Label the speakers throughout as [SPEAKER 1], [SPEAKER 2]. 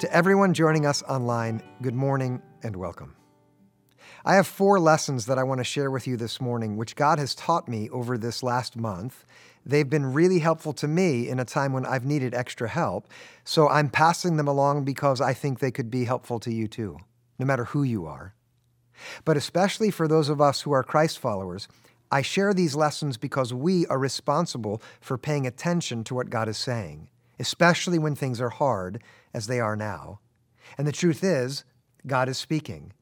[SPEAKER 1] To everyone joining us online, good morning and welcome. I have four lessons that I want to share with you this morning, which God has taught me over this last month. They've been really helpful to me in a time when I've needed extra help, so I'm passing them along because I think they could be helpful to you too, no matter who you are. But especially for those of us who are Christ followers, I share these lessons because we are responsible for paying attention to what God is saying, especially when things are hard, as they are now. And the truth is, God is speaking,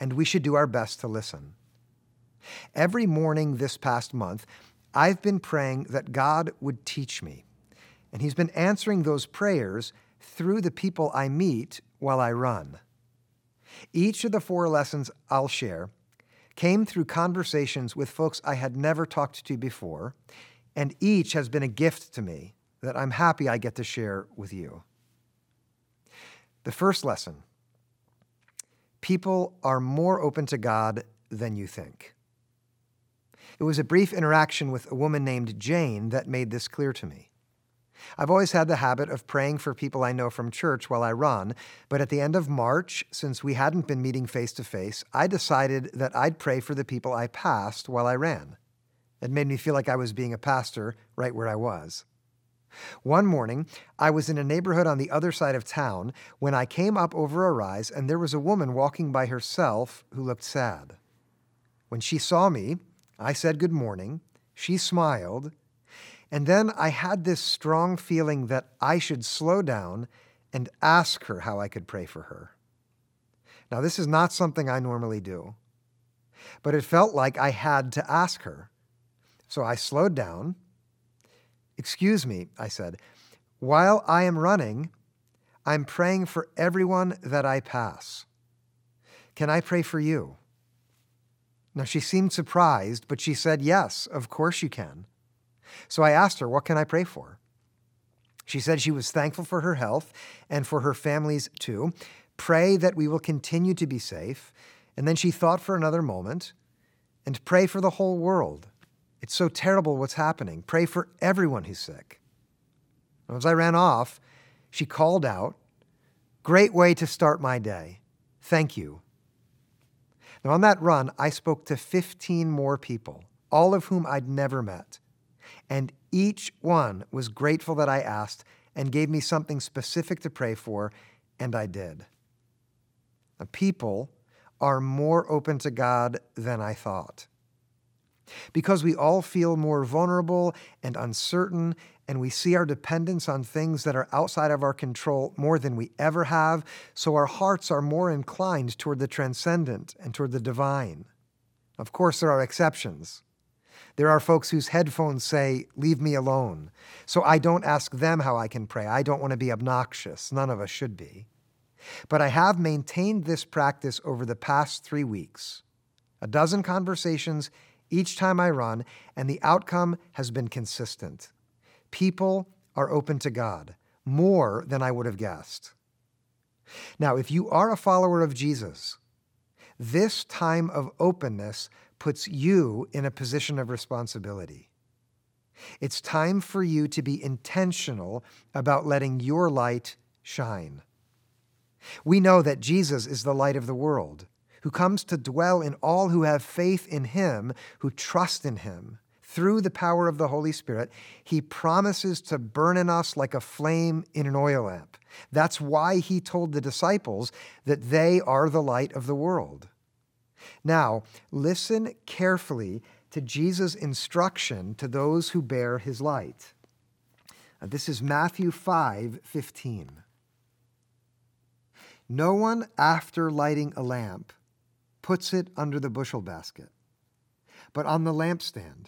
[SPEAKER 1] and we should do our best to listen. Every morning this past month, I've been praying that God would teach me, and He's been answering those prayers through the people I meet while I run. Each of the four lessons I'll share came through conversations with folks I had never talked to before, and each has been a gift to me that I'm happy I get to share with you. The first lesson people are more open to God than you think. It was a brief interaction with a woman named Jane that made this clear to me. I've always had the habit of praying for people I know from church while I run, but at the end of March, since we hadn't been meeting face to face, I decided that I'd pray for the people I passed while I ran. It made me feel like I was being a pastor right where I was. One morning, I was in a neighborhood on the other side of town when I came up over a rise and there was a woman walking by herself who looked sad. When she saw me, I said good morning. She smiled and then I had this strong feeling that I should slow down and ask her how I could pray for her. Now, this is not something I normally do, but it felt like I had to ask her. So I slowed down. Excuse me, I said. While I am running, I'm praying for everyone that I pass. Can I pray for you? Now, she seemed surprised, but she said, Yes, of course you can. So I asked her, What can I pray for? She said she was thankful for her health and for her family's too. Pray that we will continue to be safe. And then she thought for another moment and pray for the whole world. It's so terrible what's happening. Pray for everyone who's sick. As I ran off, she called out, Great way to start my day. Thank you. Now, on that run, I spoke to 15 more people, all of whom I'd never met and each one was grateful that I asked and gave me something specific to pray for, and I did. The people are more open to God than I thought. Because we all feel more vulnerable and uncertain, and we see our dependence on things that are outside of our control more than we ever have, so our hearts are more inclined toward the transcendent and toward the divine. Of course, there are exceptions. There are folks whose headphones say, Leave me alone. So I don't ask them how I can pray. I don't want to be obnoxious. None of us should be. But I have maintained this practice over the past three weeks a dozen conversations each time I run, and the outcome has been consistent. People are open to God more than I would have guessed. Now, if you are a follower of Jesus, this time of openness puts you in a position of responsibility. It's time for you to be intentional about letting your light shine. We know that Jesus is the light of the world, who comes to dwell in all who have faith in him, who trust in him. Through the power of the Holy Spirit, he promises to burn in us like a flame in an oil lamp. That's why he told the disciples that they are the light of the world. Now, listen carefully to Jesus' instruction to those who bear his light. This is Matthew 5 15. No one, after lighting a lamp, puts it under the bushel basket, but on the lampstand,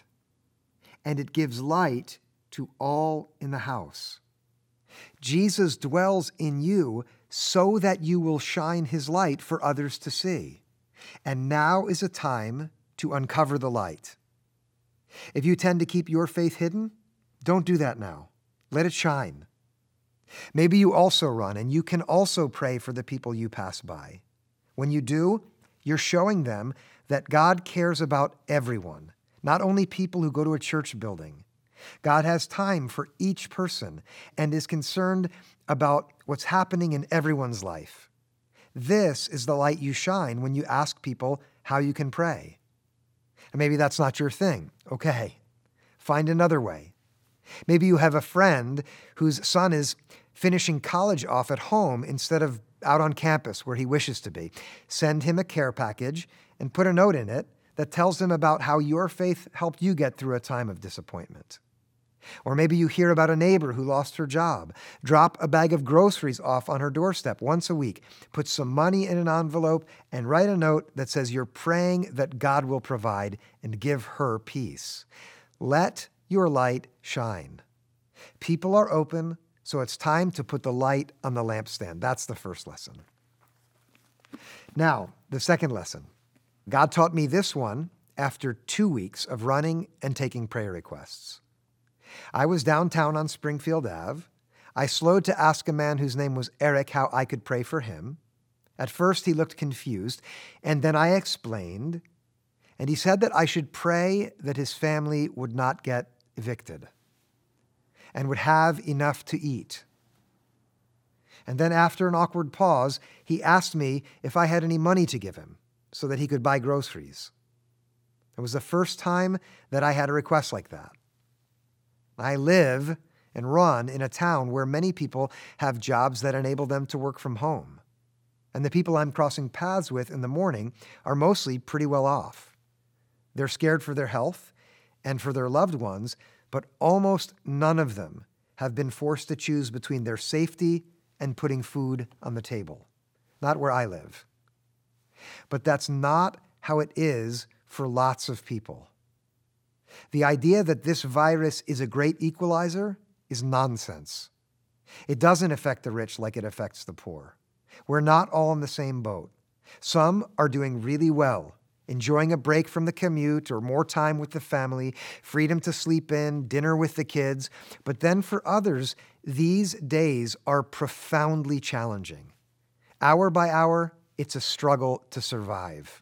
[SPEAKER 1] and it gives light to all in the house. Jesus dwells in you so that you will shine his light for others to see. And now is a time to uncover the light. If you tend to keep your faith hidden, don't do that now. Let it shine. Maybe you also run and you can also pray for the people you pass by. When you do, you're showing them that God cares about everyone, not only people who go to a church building. God has time for each person and is concerned about what's happening in everyone's life. This is the light you shine when you ask people how you can pray. And maybe that's not your thing. Okay. Find another way. Maybe you have a friend whose son is finishing college off at home instead of out on campus where he wishes to be. Send him a care package and put a note in it that tells him about how your faith helped you get through a time of disappointment. Or maybe you hear about a neighbor who lost her job. Drop a bag of groceries off on her doorstep once a week. Put some money in an envelope and write a note that says you're praying that God will provide and give her peace. Let your light shine. People are open, so it's time to put the light on the lampstand. That's the first lesson. Now, the second lesson. God taught me this one after two weeks of running and taking prayer requests. I was downtown on Springfield Ave. I slowed to ask a man whose name was Eric how I could pray for him. At first, he looked confused, and then I explained, and he said that I should pray that his family would not get evicted and would have enough to eat. And then, after an awkward pause, he asked me if I had any money to give him so that he could buy groceries. It was the first time that I had a request like that. I live and run in a town where many people have jobs that enable them to work from home. And the people I'm crossing paths with in the morning are mostly pretty well off. They're scared for their health and for their loved ones, but almost none of them have been forced to choose between their safety and putting food on the table. Not where I live. But that's not how it is for lots of people. The idea that this virus is a great equalizer is nonsense. It doesn't affect the rich like it affects the poor. We're not all in the same boat. Some are doing really well, enjoying a break from the commute or more time with the family, freedom to sleep in, dinner with the kids. But then for others, these days are profoundly challenging. Hour by hour, it's a struggle to survive.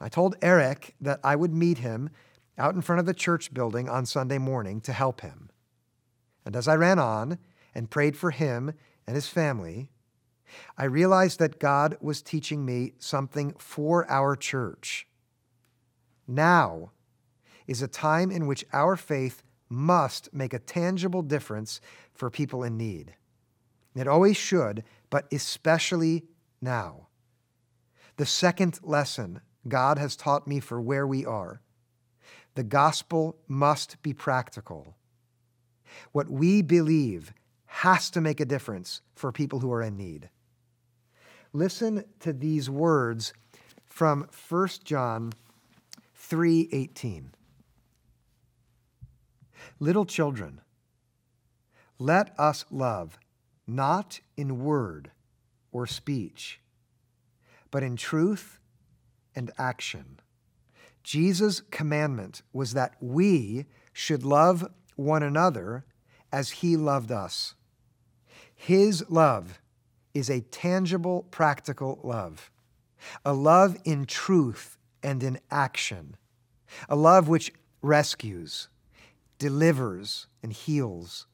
[SPEAKER 1] I told Eric that I would meet him out in front of the church building on Sunday morning to help him. And as I ran on and prayed for him and his family, I realized that God was teaching me something for our church. Now is a time in which our faith must make a tangible difference for people in need. It always should, but especially now. The second lesson God has taught me for where we are the gospel must be practical. What we believe has to make a difference for people who are in need. Listen to these words from 1 John 3:18. Little children, let us love not in word or speech, but in truth and action. Jesus' commandment was that we should love one another as he loved us. His love is a tangible, practical love, a love in truth and in action, a love which rescues, delivers, and heals,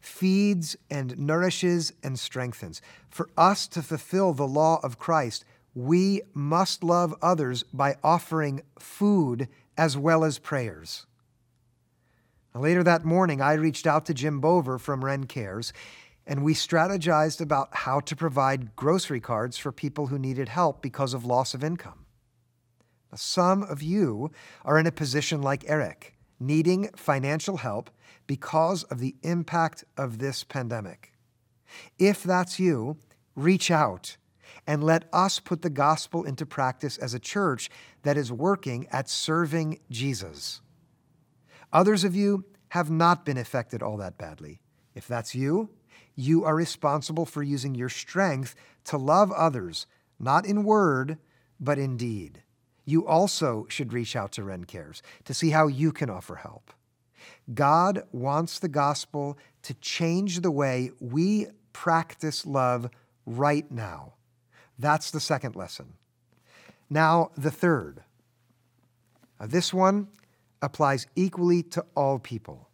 [SPEAKER 1] feeds and nourishes and strengthens. For us to fulfill the law of Christ, we must love others by offering food as well as prayers. Later that morning, I reached out to Jim Bover from Ren Cares, and we strategized about how to provide grocery cards for people who needed help because of loss of income. Some of you are in a position like Eric, needing financial help because of the impact of this pandemic. If that's you, reach out and let us put the gospel into practice as a church that is working at serving Jesus. Others of you have not been affected all that badly. If that's you, you are responsible for using your strength to love others, not in word, but in deed. You also should reach out to Ren Cares to see how you can offer help. God wants the gospel to change the way we practice love right now. That's the second lesson. Now, the third. Now, this one applies equally to all people.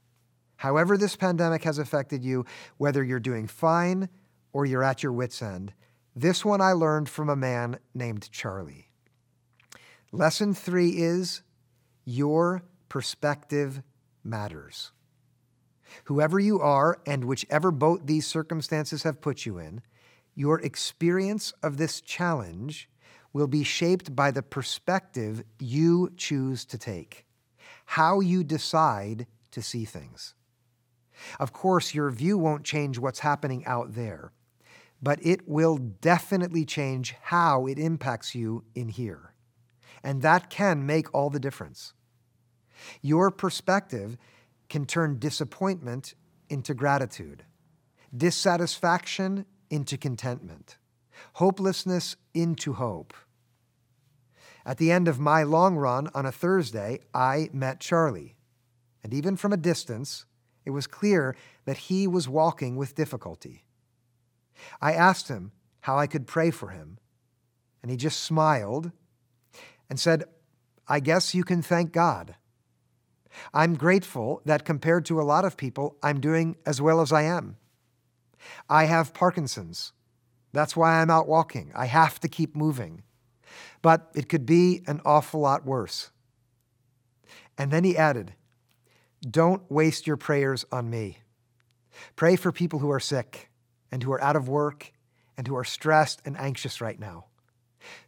[SPEAKER 1] However, this pandemic has affected you, whether you're doing fine or you're at your wits' end, this one I learned from a man named Charlie. Lesson three is your perspective matters. Whoever you are and whichever boat these circumstances have put you in, your experience of this challenge will be shaped by the perspective you choose to take, how you decide to see things. Of course, your view won't change what's happening out there, but it will definitely change how it impacts you in here. And that can make all the difference. Your perspective can turn disappointment into gratitude, dissatisfaction into contentment, hopelessness into hope. At the end of my long run on a Thursday, I met Charlie. And even from a distance, it was clear that he was walking with difficulty. I asked him how I could pray for him, and he just smiled and said, I guess you can thank God. I'm grateful that compared to a lot of people, I'm doing as well as I am. I have Parkinson's. That's why I'm out walking. I have to keep moving. But it could be an awful lot worse. And then he added, Don't waste your prayers on me. Pray for people who are sick and who are out of work and who are stressed and anxious right now.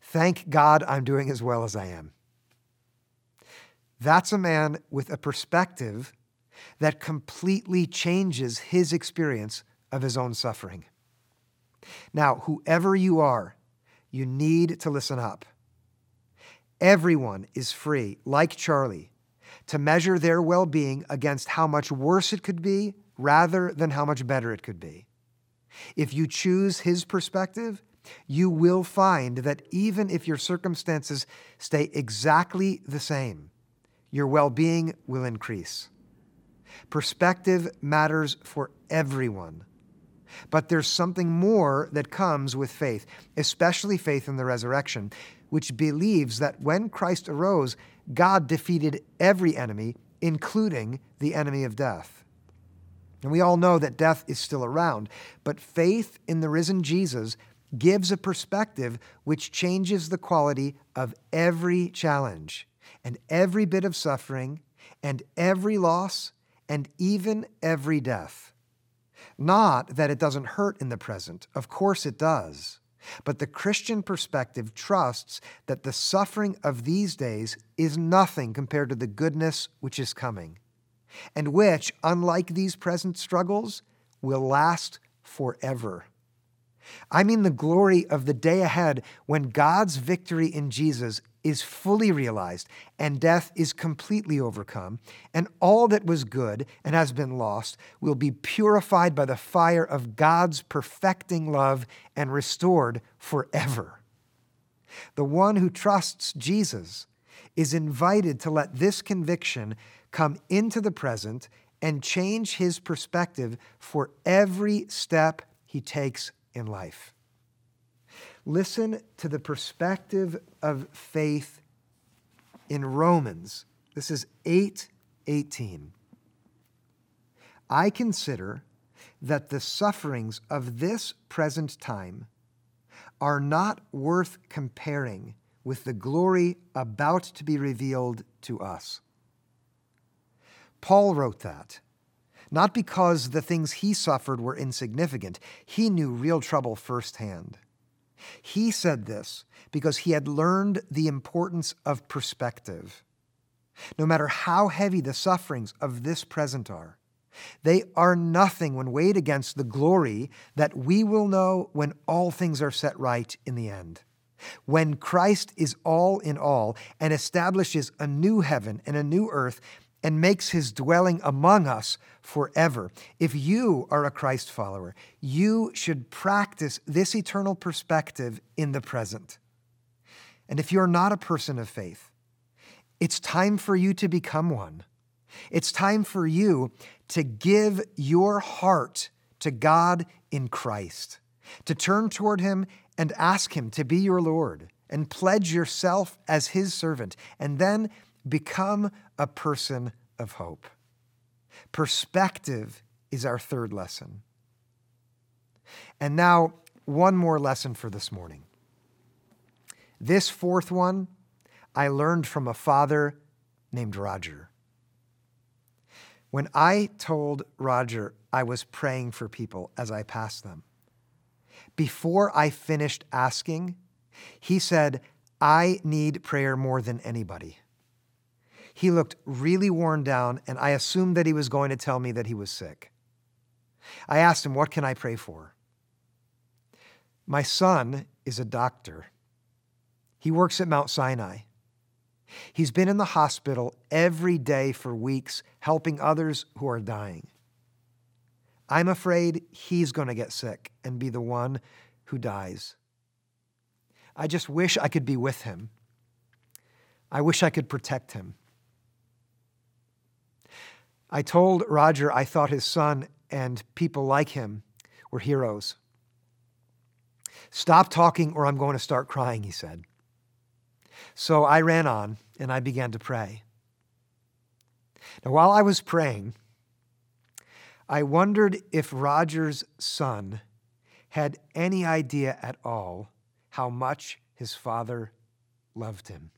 [SPEAKER 1] Thank God I'm doing as well as I am. That's a man with a perspective that completely changes his experience of his own suffering. Now, whoever you are, you need to listen up. Everyone is free, like Charlie, to measure their well being against how much worse it could be rather than how much better it could be. If you choose his perspective, you will find that even if your circumstances stay exactly the same, your well being will increase. Perspective matters for everyone. But there's something more that comes with faith, especially faith in the resurrection, which believes that when Christ arose, God defeated every enemy, including the enemy of death. And we all know that death is still around, but faith in the risen Jesus gives a perspective which changes the quality of every challenge and every bit of suffering and every loss and even every death. Not that it doesn't hurt in the present, of course it does. But the Christian perspective trusts that the suffering of these days is nothing compared to the goodness which is coming, and which, unlike these present struggles, will last forever. I mean the glory of the day ahead when God's victory in Jesus is fully realized and death is completely overcome, and all that was good and has been lost will be purified by the fire of God's perfecting love and restored forever. The one who trusts Jesus is invited to let this conviction come into the present and change his perspective for every step he takes in life. Listen to the perspective of faith in Romans. This is 8 18. I consider that the sufferings of this present time are not worth comparing with the glory about to be revealed to us. Paul wrote that not because the things he suffered were insignificant. He knew real trouble firsthand. He said this because he had learned the importance of perspective. No matter how heavy the sufferings of this present are, they are nothing when weighed against the glory that we will know when all things are set right in the end. When Christ is all in all and establishes a new heaven and a new earth and makes his dwelling among us forever. If you are a Christ follower, you should practice this eternal perspective in the present. And if you're not a person of faith, it's time for you to become one. It's time for you to give your heart to God in Christ, to turn toward Him and ask Him to be your Lord, and pledge yourself as His servant, and then become a person of hope. Perspective is our third lesson. And now, one more lesson for this morning. This fourth one I learned from a father named Roger. When I told Roger I was praying for people as I passed them, before I finished asking, he said, I need prayer more than anybody. He looked really worn down, and I assumed that he was going to tell me that he was sick. I asked him, What can I pray for? My son is a doctor. He works at Mount Sinai. He's been in the hospital every day for weeks, helping others who are dying. I'm afraid he's going to get sick and be the one who dies. I just wish I could be with him. I wish I could protect him. I told Roger I thought his son and people like him were heroes. Stop talking or I'm going to start crying, he said. So I ran on and I began to pray. Now, while I was praying, I wondered if Roger's son had any idea at all how much his father loved him.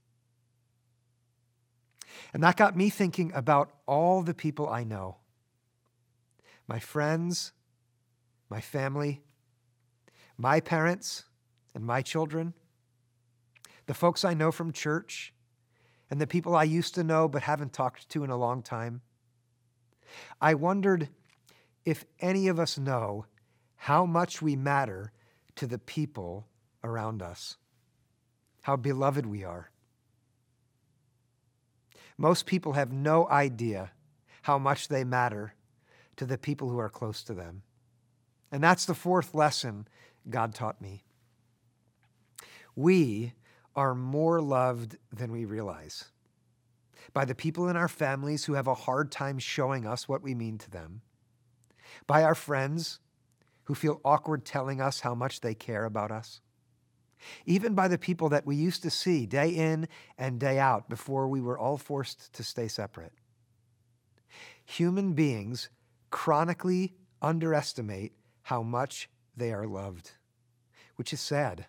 [SPEAKER 1] And that got me thinking about all the people I know my friends, my family, my parents, and my children, the folks I know from church, and the people I used to know but haven't talked to in a long time. I wondered if any of us know how much we matter to the people around us, how beloved we are. Most people have no idea how much they matter to the people who are close to them. And that's the fourth lesson God taught me. We are more loved than we realize by the people in our families who have a hard time showing us what we mean to them, by our friends who feel awkward telling us how much they care about us, even by the people that we used to see day in and day out before we were all forced to stay separate. Human beings chronically underestimate how much they are loved, which is sad.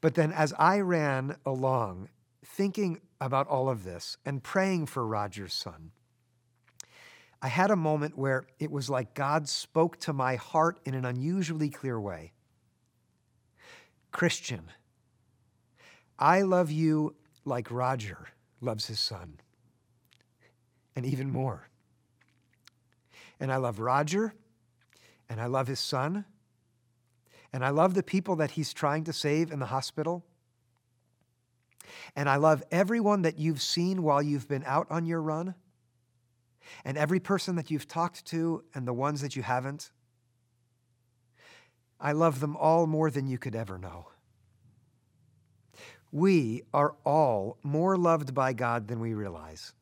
[SPEAKER 1] But then, as I ran along thinking about all of this and praying for Roger's son, I had a moment where it was like God spoke to my heart in an unusually clear way. Christian, I love you like Roger loves his son, and even more. And I love Roger, and I love his son, and I love the people that he's trying to save in the hospital. And I love everyone that you've seen while you've been out on your run, and every person that you've talked to, and the ones that you haven't. I love them all more than you could ever know. We are all more loved by God than we realize.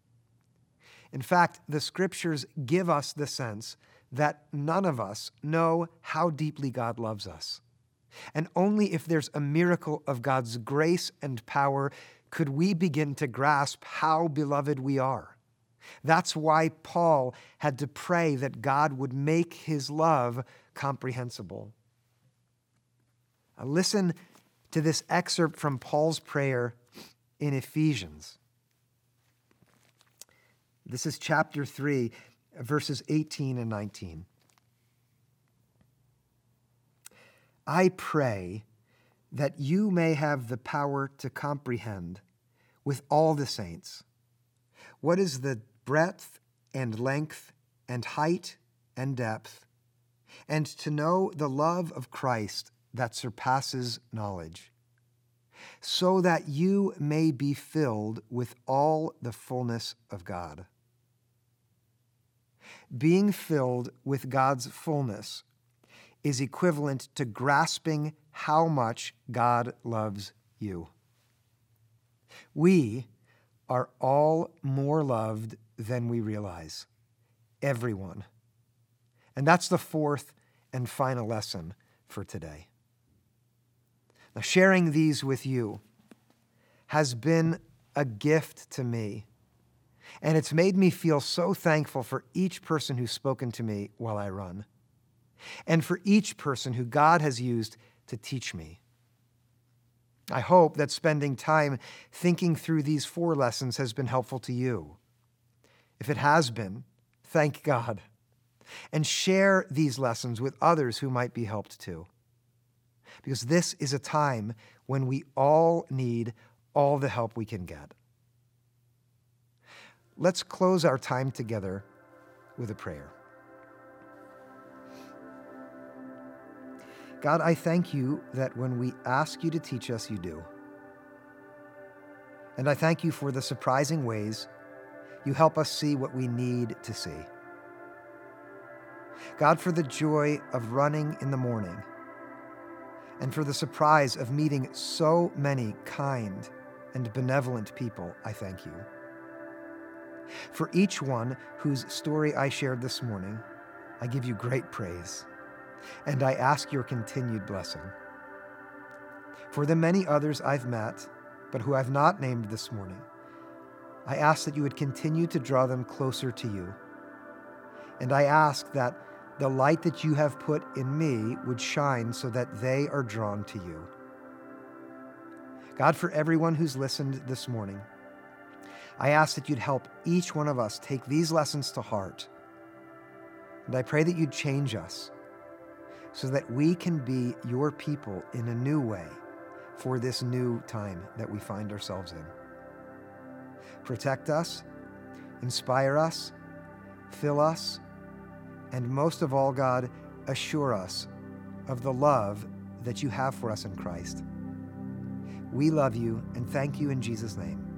[SPEAKER 1] In fact, the scriptures give us the sense that none of us know how deeply God loves us. And only if there's a miracle of God's grace and power could we begin to grasp how beloved we are. That's why Paul had to pray that God would make his love comprehensible. Listen to this excerpt from Paul's prayer in Ephesians. This is chapter 3 verses 18 and 19. I pray that you may have the power to comprehend with all the saints what is the breadth and length and height and depth, and to know the love of Christ that surpasses knowledge, so that you may be filled with all the fullness of God being filled with God's fullness is equivalent to grasping how much God loves you. We are all more loved than we realize. Everyone. And that's the fourth and final lesson for today. Sharing these with you has been a gift to me And it's made me feel so thankful for each person who's spoken to me while I run, and for each person who God has used to teach me. I hope that spending time thinking through these four lessons has been helpful to you. If it has been, thank God. And share these lessons with others who might be helped too. Because this is a time when we all need all the help we can get. Let's close our time together with a prayer. God, I thank you that when we ask you to teach us, you do. And I thank you for the surprising ways you help us see what we need to see. God, for the joy of running in the morning and for the surprise of meeting so many kind and benevolent people, I thank you. For each one whose story I shared this morning, I give you great praise and I ask your continued blessing. For the many others I've met, but who I've not named this morning, I ask that you would continue to draw them closer to you. And I ask that the light that you have put in me would shine so that they are drawn to you. God, for everyone who's listened this morning, I ask that you'd help each one of us take these lessons to heart. And I pray that you'd change us so that we can be your people in a new way for this new time that we find ourselves in. Protect us, inspire us, fill us, and most of all, God, assure us of the love that you have for us in Christ. We love you and thank you in Jesus' name.